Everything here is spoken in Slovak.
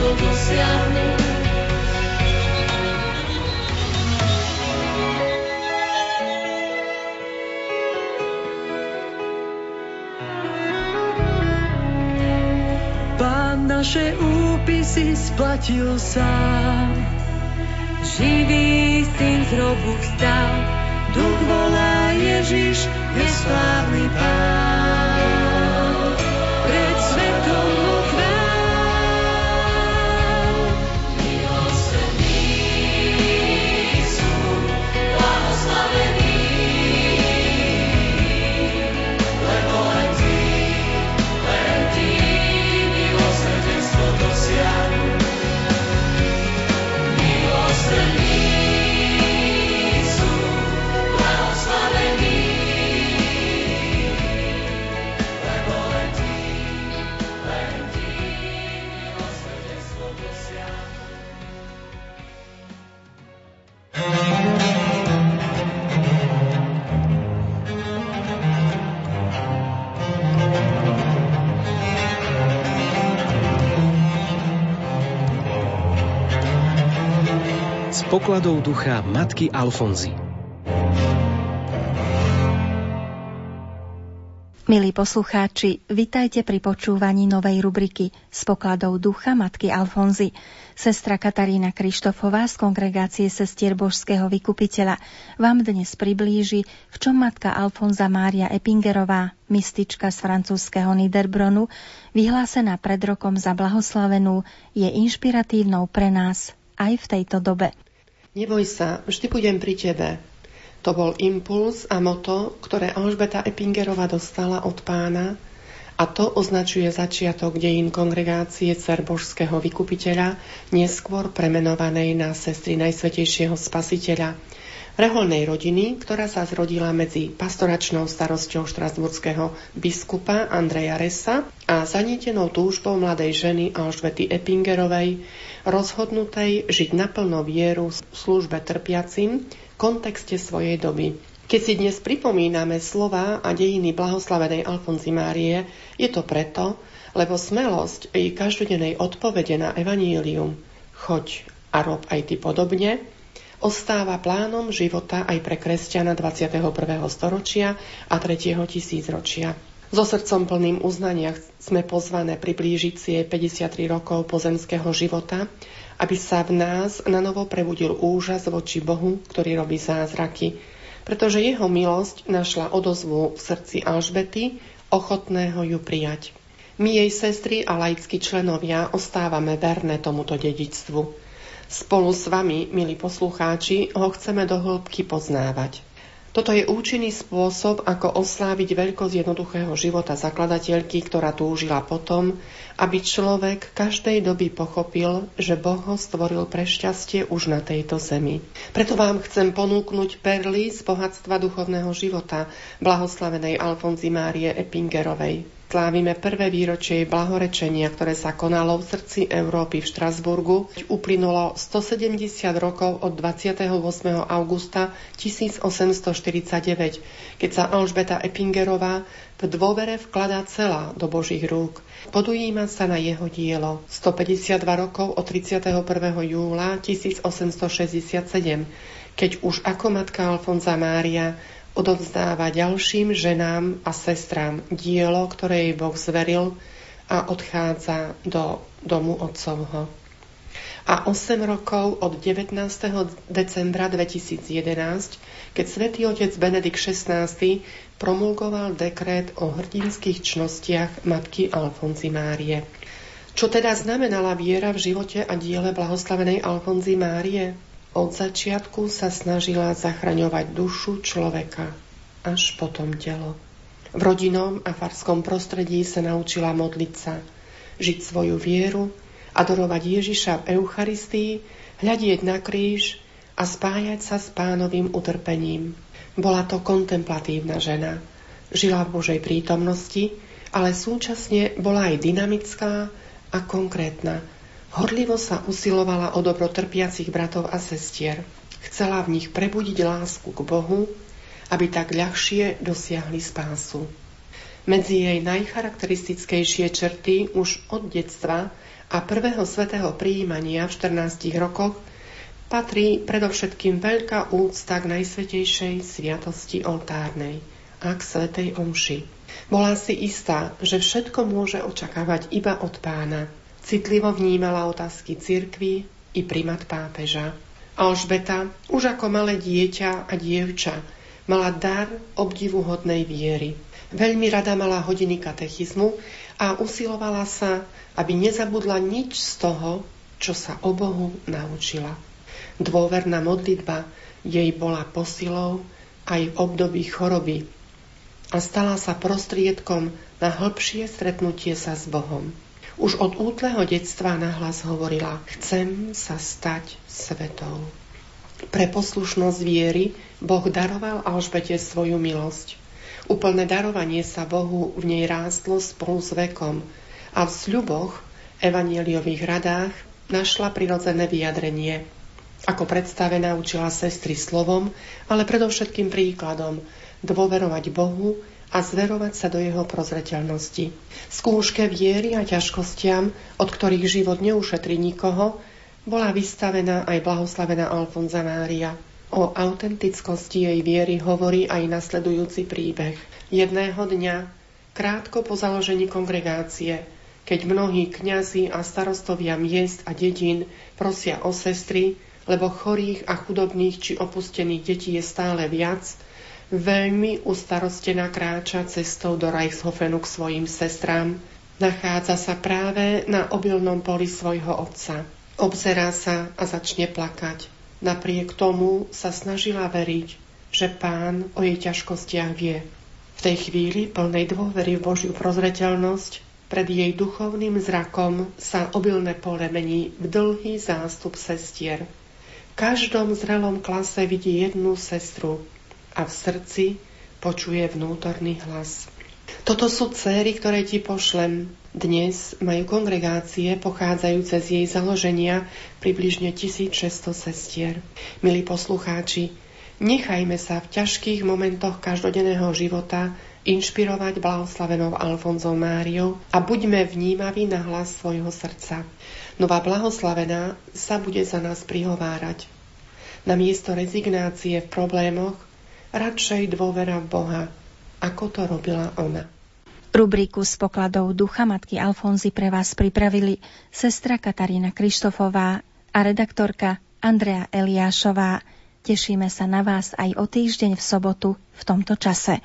svedectvo dosiahnuť. Pán naše úpisy splatil sám. Živý syn z hrobu vstal, duch volá Ježiš, je slávny Pán. Pokladov ducha matky Alfonzy. Milí poslucháči, vitajte pri počúvaní novej rubriky z pokladov ducha matky Alfonzy. Sestra Katarína Krištofová z kongregácie sestier Božského vykupiteľa vám dnes priblíži, v čom matka Alfonza Mária Epingerová, mystička z francúzského Niederbronu, vyhlásená pred rokom za blahoslavenú, je inšpiratívnou pre nás aj v tejto dobe. Neboj sa, vždy budem pri tebe. To bol impuls a moto, ktoré Alžbeta Epingerová dostala od pána a to označuje začiatok dejín kongregácie Cer Božského vykupiteľa, neskôr premenovanej na sestry Najsvetejšieho Spasiteľa, reholnej rodiny, ktorá sa zrodila medzi pastoračnou starosťou štrasburského biskupa Andreja Resa a zanietenou túžbou mladej ženy Alžbety Epingerovej, rozhodnutej žiť naplno vieru v službe trpiacim v kontexte svojej doby. Keď si dnes pripomíname slova a dejiny blahoslavenej Alfonzy Márie, je to preto, lebo smelosť jej každodennej odpovede na evanílium choď a rob aj ty podobne, ostáva plánom života aj pre kresťana 21. storočia a 3. tisícročia. So srdcom plným uznania sme pozvané priblížiť si 53 rokov pozemského života, aby sa v nás na novo prebudil úžas voči Bohu, ktorý robí zázraky, pretože jeho milosť našla odozvu v srdci Alžbety, ochotného ju prijať. My jej sestry a laickí členovia ostávame verné tomuto dedičstvu. Spolu s vami, milí poslucháči, ho chceme do hĺbky poznávať. Toto je účinný spôsob, ako osláviť veľkosť jednoduchého života zakladateľky, ktorá túžila potom, aby človek každej doby pochopil, že Boh ho stvoril pre šťastie už na tejto zemi. Preto vám chcem ponúknuť perly z bohatstva duchovného života blahoslavenej Alfonzy Márie Epingerovej. Slávime prvé výročie blahorečenia, ktoré sa konalo v srdci Európy v Štrasburgu. Uplynulo 170 rokov od 28. augusta 1849, keď sa Alžbeta Epingerová v dôvere vkladá celá do Božích rúk. Podujíma sa na jeho dielo 152 rokov od 31. júla 1867, keď už ako matka Alfonza Mária odovzdáva ďalším ženám a sestrám dielo, ktoré jej Boh zveril a odchádza do domu otcovho. A 8 rokov od 19. decembra 2011, keď svätý otec Benedikt XVI promulgoval dekret o hrdinských čnostiach matky Alfonzy Márie. Čo teda znamenala viera v živote a diele blahoslavenej Alfonzy Márie? Od začiatku sa snažila zachraňovať dušu človeka, až potom telo. V rodinom a farskom prostredí sa naučila modliť sa, žiť svoju vieru, adorovať Ježiša v Eucharistii, hľadieť na kríž a spájať sa s pánovým utrpením. Bola to kontemplatívna žena. Žila v Božej prítomnosti, ale súčasne bola aj dynamická a konkrétna, Horlivo sa usilovala o dobro trpiacich bratov a sestier. Chcela v nich prebudiť lásku k Bohu, aby tak ľahšie dosiahli spásu. Medzi jej najcharakteristickejšie črty už od detstva a prvého svetého prijímania v 14 rokoch patrí predovšetkým veľká úcta k najsvetejšej sviatosti oltárnej a k svetej omši. Bola si istá, že všetko môže očakávať iba od pána. Citlivo vnímala otázky cirkvy i primat pápeža. Alžbeta, už ako malé dieťa a dievča, mala dar obdivuhodnej viery. Veľmi rada mala hodiny katechizmu a usilovala sa, aby nezabudla nič z toho, čo sa o Bohu naučila. Dôverná modlitba jej bola posilou aj v období choroby a stala sa prostriedkom na hĺbšie stretnutie sa s Bohom. Už od útleho detstva nahlas hovorila, chcem sa stať svetou. Pre poslušnosť viery Boh daroval Alžbete svoju milosť. Úplné darovanie sa Bohu v nej rástlo spolu s vekom a v sľuboch, evanieliových radách, našla prirodzené vyjadrenie – ako predstavená učila sestry slovom, ale predovšetkým príkladom dôverovať Bohu a zverovať sa do jeho prozreteľnosti. Skúške viery a ťažkostiam, od ktorých život neušetrí nikoho, bola vystavená aj blahoslavená Alfonza Mária. O autentickosti jej viery hovorí aj nasledujúci príbeh. Jedného dňa, krátko po založení kongregácie, keď mnohí kňazi a starostovia miest a dedín prosia o sestry, lebo chorých a chudobných či opustených detí je stále viac, veľmi ustarostená kráča cestou do Reichshofenu k svojim sestrám. Nachádza sa práve na obilnom poli svojho otca. Obzerá sa a začne plakať. Napriek tomu sa snažila veriť, že pán o jej ťažkostiach vie. V tej chvíli plnej dôvery v Božiu prozreteľnosť pred jej duchovným zrakom sa obilné pole mení v dlhý zástup sestier každom zrelom klase vidí jednu sestru a v srdci počuje vnútorný hlas. Toto sú céry, ktoré ti pošlem. Dnes majú kongregácie pochádzajúce z jej založenia približne 1600 sestier. Milí poslucháči, nechajme sa v ťažkých momentoch každodenného života inšpirovať blahoslavenou Alfonzou Máriou a buďme vnímaví na hlas svojho srdca. Nová blahoslavená sa bude za nás prihovárať. Na miesto rezignácie v problémoch radšej dôvera v Boha, ako to robila ona. Rubriku s pokladou ducha matky Alfonzy pre vás pripravili sestra Katarína Krištofová a redaktorka Andrea Eliášová. Tešíme sa na vás aj o týždeň v sobotu v tomto čase.